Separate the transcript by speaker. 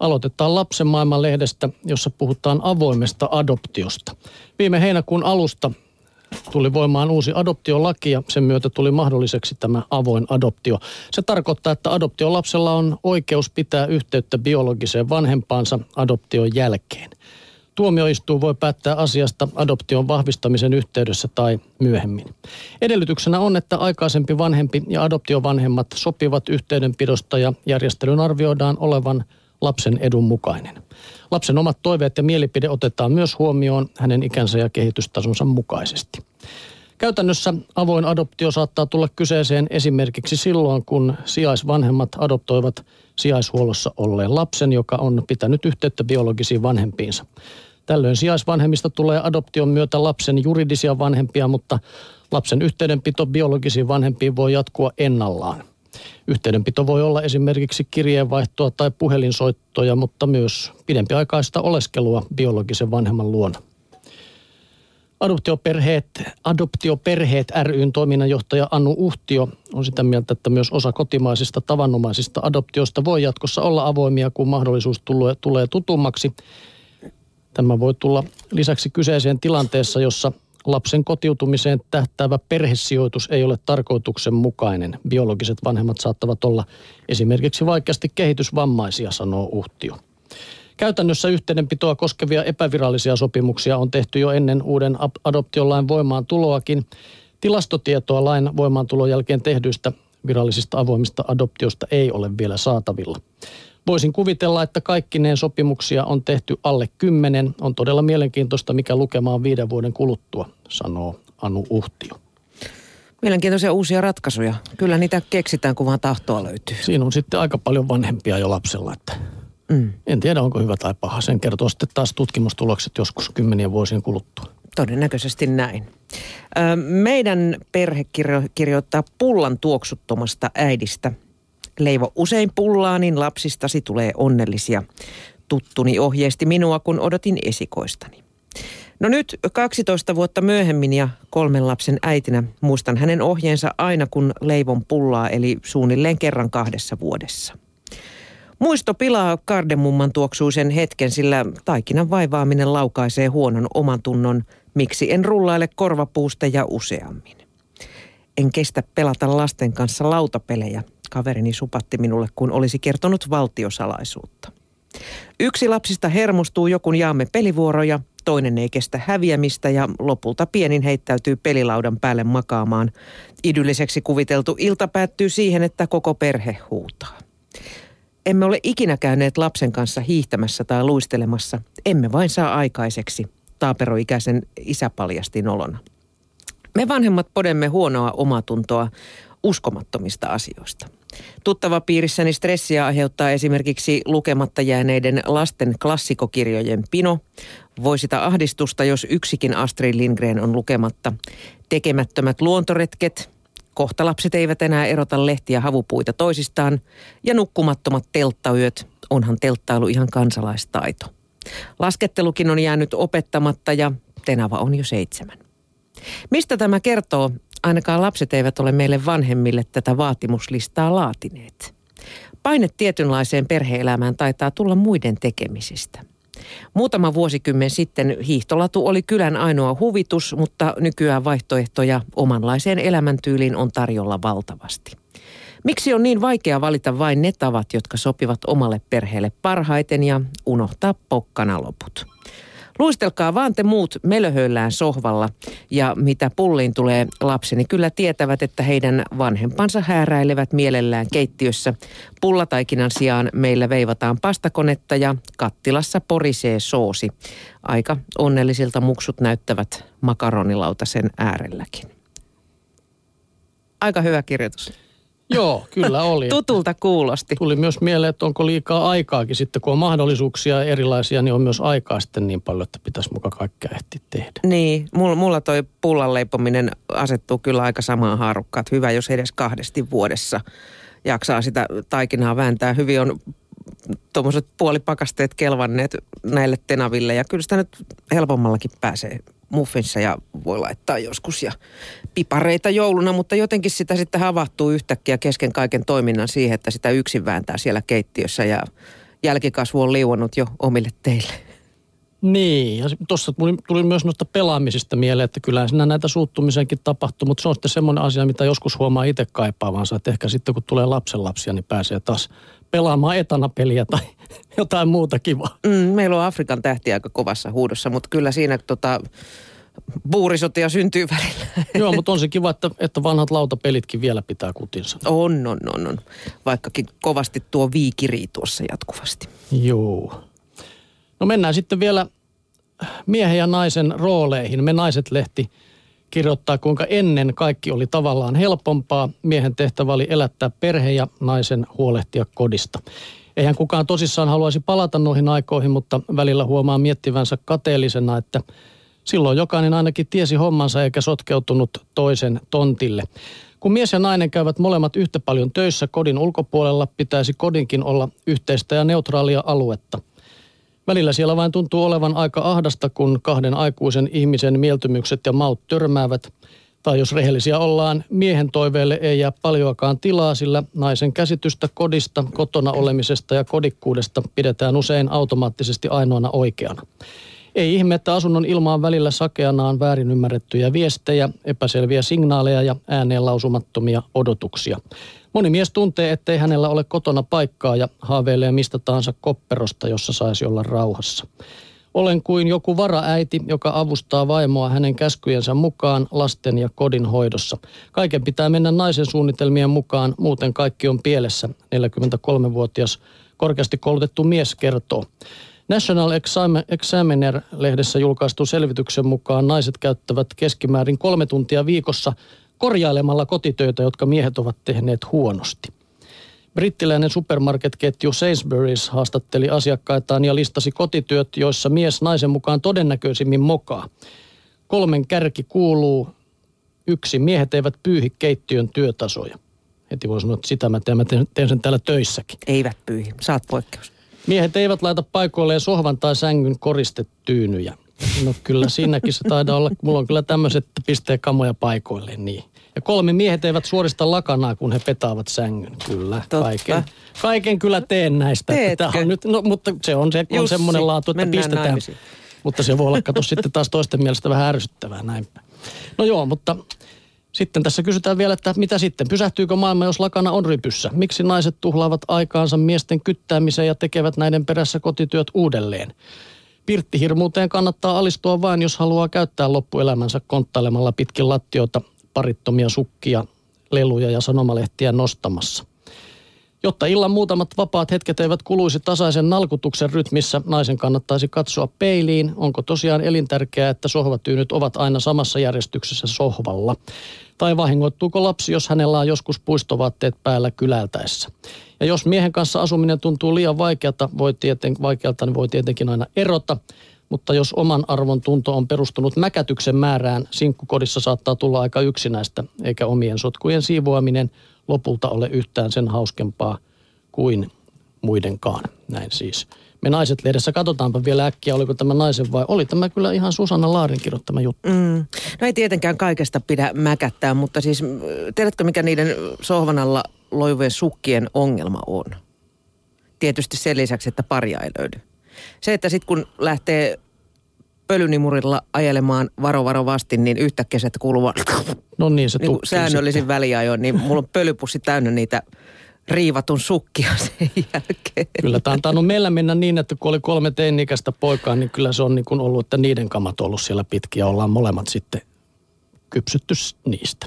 Speaker 1: Aloitetaan Lapsen maailman lehdestä, jossa puhutaan avoimesta adoptiosta. Viime heinäkuun alusta tuli voimaan uusi adoptiolaki ja sen myötä tuli mahdolliseksi tämä avoin adoptio. Se tarkoittaa, että adoptiolapsella on oikeus pitää yhteyttä biologiseen vanhempaansa adoption jälkeen. Tuomioistuin voi päättää asiasta adoption vahvistamisen yhteydessä tai myöhemmin. Edellytyksenä on, että aikaisempi vanhempi ja adoptiovanhemmat sopivat yhteydenpidosta ja järjestelyn arvioidaan olevan lapsen edun mukainen. Lapsen omat toiveet ja mielipide otetaan myös huomioon hänen ikänsä ja kehitystasonsa mukaisesti. Käytännössä avoin adoptio saattaa tulla kyseeseen esimerkiksi silloin, kun sijaisvanhemmat adoptoivat sijaishuollossa olleen lapsen, joka on pitänyt yhteyttä biologisiin vanhempiinsa. Tällöin sijaisvanhemmista tulee adoption myötä lapsen juridisia vanhempia, mutta lapsen yhteydenpito biologisiin vanhempiin voi jatkua ennallaan. Yhteydenpito voi olla esimerkiksi kirjeenvaihtoa tai puhelinsoittoja, mutta myös pidempiaikaista oleskelua biologisen vanhemman luona. Adoptioperheet, Adoptioperheet ryn toiminnanjohtaja Anu Uhtio on sitä mieltä, että myös osa kotimaisista tavanomaisista adoptioista voi jatkossa olla avoimia, kun mahdollisuus tulee, tulee tutummaksi. Tämä voi tulla lisäksi kyseiseen tilanteessa, jossa lapsen kotiutumiseen tähtäävä perhesijoitus ei ole tarkoituksenmukainen. Biologiset vanhemmat saattavat olla esimerkiksi vaikeasti kehitysvammaisia, sanoo Uhtio. Käytännössä yhteydenpitoa koskevia epävirallisia sopimuksia on tehty jo ennen uuden adoptiolain voimaan tuloakin. Tilastotietoa lain voimaantulon jälkeen tehdyistä virallisista avoimista adoptiosta ei ole vielä saatavilla. Voisin kuvitella, että kaikkineen sopimuksia on tehty alle kymmenen. On todella mielenkiintoista, mikä lukemaan viiden vuoden kuluttua, sanoo Anu Uhtio.
Speaker 2: Mielenkiintoisia uusia ratkaisuja. Kyllä niitä keksitään, kun vaan tahtoa löytyy.
Speaker 1: Siinä on sitten aika paljon vanhempia jo lapsella, että mm. en tiedä onko hyvä tai paha. Sen kertoo sitten taas tutkimustulokset joskus kymmenien vuosien kuluttua.
Speaker 2: Todennäköisesti näin. Meidän perhe kirjoittaa pullan tuoksuttomasta äidistä – Leivo usein pullaa, niin lapsistasi tulee onnellisia. Tuttuni ohjeisti minua, kun odotin esikoistani. No nyt 12 vuotta myöhemmin ja kolmen lapsen äitinä muistan hänen ohjeensa aina kun leivon pullaa, eli suunnilleen kerran kahdessa vuodessa. Muisto pilaa kardemumman tuoksuisen hetken, sillä taikinan vaivaaminen laukaisee huonon oman tunnon, miksi en rullaile korvapuusta ja useammin. En kestä pelata lasten kanssa lautapelejä, Kaverini supatti minulle, kun olisi kertonut valtiosalaisuutta. Yksi lapsista hermostuu, jokun jaamme pelivuoroja, toinen ei kestä häviämistä ja lopulta pienin heittäytyy pelilaudan päälle makaamaan. Idylliseksi kuviteltu ilta päättyy siihen, että koko perhe huutaa. Emme ole ikinä käyneet lapsen kanssa hiihtämässä tai luistelemassa. Emme vain saa aikaiseksi, taaperoikäisen isä paljasti nolona. Me vanhemmat podemme huonoa omatuntoa uskomattomista asioista. Tuttava piirissäni stressiä aiheuttaa esimerkiksi lukematta jääneiden lasten klassikokirjojen pino. Voi sitä ahdistusta, jos yksikin Astrid Lindgren on lukematta. Tekemättömät luontoretket, kohta lapset eivät enää erota lehtiä havupuita toisistaan ja nukkumattomat telttayöt, onhan telttailu ihan kansalaistaito. Laskettelukin on jäänyt opettamatta ja Tenava on jo seitsemän. Mistä tämä kertoo? Ainakaan lapset eivät ole meille vanhemmille tätä vaatimuslistaa laatineet. Paine tietynlaiseen perheelämään taitaa tulla muiden tekemisistä. Muutama vuosikymmen sitten hiihtolatu oli kylän ainoa huvitus, mutta nykyään vaihtoehtoja omanlaiseen elämäntyyliin on tarjolla valtavasti. Miksi on niin vaikea valita vain ne tavat, jotka sopivat omalle perheelle parhaiten ja unohtaa pokkana loput? Luistelkaa vaan te muut melöhöillään sohvalla ja mitä pulliin tulee lapseni kyllä tietävät, että heidän vanhempansa hääräilevät mielellään keittiössä. Pullataikinan sijaan meillä veivataan pastakonetta ja kattilassa porisee soosi. Aika onnellisilta muksut näyttävät makaronilautasen äärelläkin. Aika hyvä kirjoitus.
Speaker 1: Joo, kyllä oli.
Speaker 2: Tutulta kuulosti.
Speaker 1: Tuli myös mieleen, että onko liikaa aikaakin sitten, kun on mahdollisuuksia erilaisia, niin on myös aikaa sitten niin paljon, että pitäisi muka kaikkea ehtiä tehdä.
Speaker 2: Niin, mulla, mulla toi pullan leipominen asettuu kyllä aika samaan haarukkaan, että hyvä, jos edes kahdesti vuodessa jaksaa sitä taikinaa vääntää. Hyvin on tuommoiset puolipakasteet kelvanneet näille tenaville ja kyllä sitä nyt helpommallakin pääsee muffinsa ja voi laittaa joskus ja pipareita jouluna, mutta jotenkin sitä sitten havahtuu yhtäkkiä kesken kaiken toiminnan siihen, että sitä yksin vääntää siellä keittiössä ja, jälkikasvu on liuonnut jo omille teille.
Speaker 1: Niin, ja tuossa tuli, tuli myös noista pelaamisista mieleen, että kyllä siinä näitä suuttumisenkin tapahtuu, mutta se on sitten semmoinen asia, mitä joskus huomaa itse kaipaavansa, että ehkä sitten kun tulee lapsenlapsia, niin pääsee taas pelaamaan etanapeliä tai jotain muuta kivaa.
Speaker 2: Mm, meillä on Afrikan tähti aika kovassa huudossa, mutta kyllä siinä tota, buurisotia syntyy välillä.
Speaker 1: Joo, mutta on se kiva, että, että vanhat lautapelitkin vielä pitää kutinsa.
Speaker 2: On, on, on, on. Vaikkakin kovasti tuo viikirii tuossa jatkuvasti.
Speaker 1: Joo. No mennään sitten vielä miehen ja naisen rooleihin. Me naiset-lehti kirjoittaa, kuinka ennen kaikki oli tavallaan helpompaa. Miehen tehtävä oli elättää perhe ja naisen huolehtia kodista. Eihän kukaan tosissaan haluaisi palata noihin aikoihin, mutta välillä huomaa miettivänsä kateellisena, että silloin jokainen ainakin tiesi hommansa eikä sotkeutunut toisen tontille. Kun mies ja nainen käyvät molemmat yhtä paljon töissä kodin ulkopuolella, pitäisi kodinkin olla yhteistä ja neutraalia aluetta. Välillä siellä vain tuntuu olevan aika ahdasta, kun kahden aikuisen ihmisen mieltymykset ja maut törmäävät. Tai jos rehellisiä ollaan, miehen toiveelle ei jää paljoakaan tilaa, sillä naisen käsitystä kodista, kotona olemisesta ja kodikkuudesta pidetään usein automaattisesti ainoana oikeana. Ei ihme, että asunnon ilmaan välillä sakeanaan väärin ymmärrettyjä viestejä, epäselviä signaaleja ja ääneen lausumattomia odotuksia. Moni mies tuntee, ettei hänellä ole kotona paikkaa ja haaveilee mistä tahansa kopperosta, jossa saisi olla rauhassa. Olen kuin joku varaäiti, joka avustaa vaimoa hänen käskyjensä mukaan lasten ja kodin hoidossa. Kaiken pitää mennä naisen suunnitelmien mukaan, muuten kaikki on pielessä, 43-vuotias korkeasti koulutettu mies kertoo. National Examiner-lehdessä julkaistu selvityksen mukaan naiset käyttävät keskimäärin kolme tuntia viikossa korjailemalla kotitöitä, jotka miehet ovat tehneet huonosti. Brittiläinen supermarketketju Sainsbury's haastatteli asiakkaitaan ja listasi kotityöt, joissa mies naisen mukaan todennäköisimmin mokaa. Kolmen kärki kuuluu yksi, miehet eivät pyyhi keittiön työtasoja. Heti voi sanoa, että sitä mä teen, mä teen sen täällä töissäkin.
Speaker 2: Eivät pyyhi, saat poikkeus.
Speaker 1: Miehet eivät laita paikoilleen sohvan tai sängyn koristetyynyjä. No kyllä siinäkin se taidaa olla. Mulla on kyllä tämmöiset, että pistee kamoja paikoilleen niin. Ja kolme miehet eivät suorista lakanaa, kun he petaavat sängyn. Kyllä,
Speaker 2: Totta.
Speaker 1: kaiken, kaiken kyllä teen näistä. Että on nyt, no, mutta se on, se, on semmoinen laatu, että pistetään. Naimisiin. Mutta se voi olla, kato sitten taas toisten mielestä vähän ärsyttävää näinpä. No joo, mutta sitten tässä kysytään vielä, että mitä sitten? Pysähtyykö maailma, jos lakana on rypyssä? Miksi naiset tuhlaavat aikaansa miesten kyttäämiseen ja tekevät näiden perässä kotityöt uudelleen? Pirttihirmuuteen kannattaa alistua vain, jos haluaa käyttää loppuelämänsä konttailemalla pitkin lattioita parittomia sukkia, leluja ja sanomalehtiä nostamassa. Jotta illan muutamat vapaat hetket eivät kuluisi tasaisen nalkutuksen rytmissä, naisen kannattaisi katsoa peiliin. Onko tosiaan elintärkeää, että sohvatyynyt ovat aina samassa järjestyksessä sohvalla? Tai vahingoittuuko lapsi, jos hänellä on joskus puistovaatteet päällä kylältäessä? Ja jos miehen kanssa asuminen tuntuu liian vaikealta, voi, tieten, vaikealta, niin voi tietenkin aina erota. Mutta jos oman arvon tunto on perustunut mäkätyksen määrään, sinkkukodissa saattaa tulla aika yksinäistä, eikä omien sotkujen siivoaminen lopulta ole yhtään sen hauskempaa kuin muidenkaan. Näin siis. Me naiset lehdessä katsotaanpa vielä äkkiä, oliko tämä naisen vai oli tämä kyllä ihan Susanna Laarin kirjoittama juttu.
Speaker 2: Mm. No ei tietenkään kaikesta pidä mäkättää, mutta siis tiedätkö mikä niiden sohvan alla loivien sukkien ongelma on? Tietysti sen lisäksi, että paria ei löydy. Se, että sitten kun lähtee pölynimurilla ajelemaan varo varo vasti, niin yhtäkkiä se kuuluu
Speaker 1: no niin, se
Speaker 2: niin säännöllisin väliajoin, niin mulla on pölypussi täynnä niitä riivatun sukkia sen jälkeen.
Speaker 1: Kyllä tämä on tainnut meillä mennä niin, että kun oli kolme teinikäistä poikaa, niin kyllä se on niin kuin ollut, että niiden kamat on ollut siellä pitkiä. Ollaan molemmat sitten kypsytty niistä.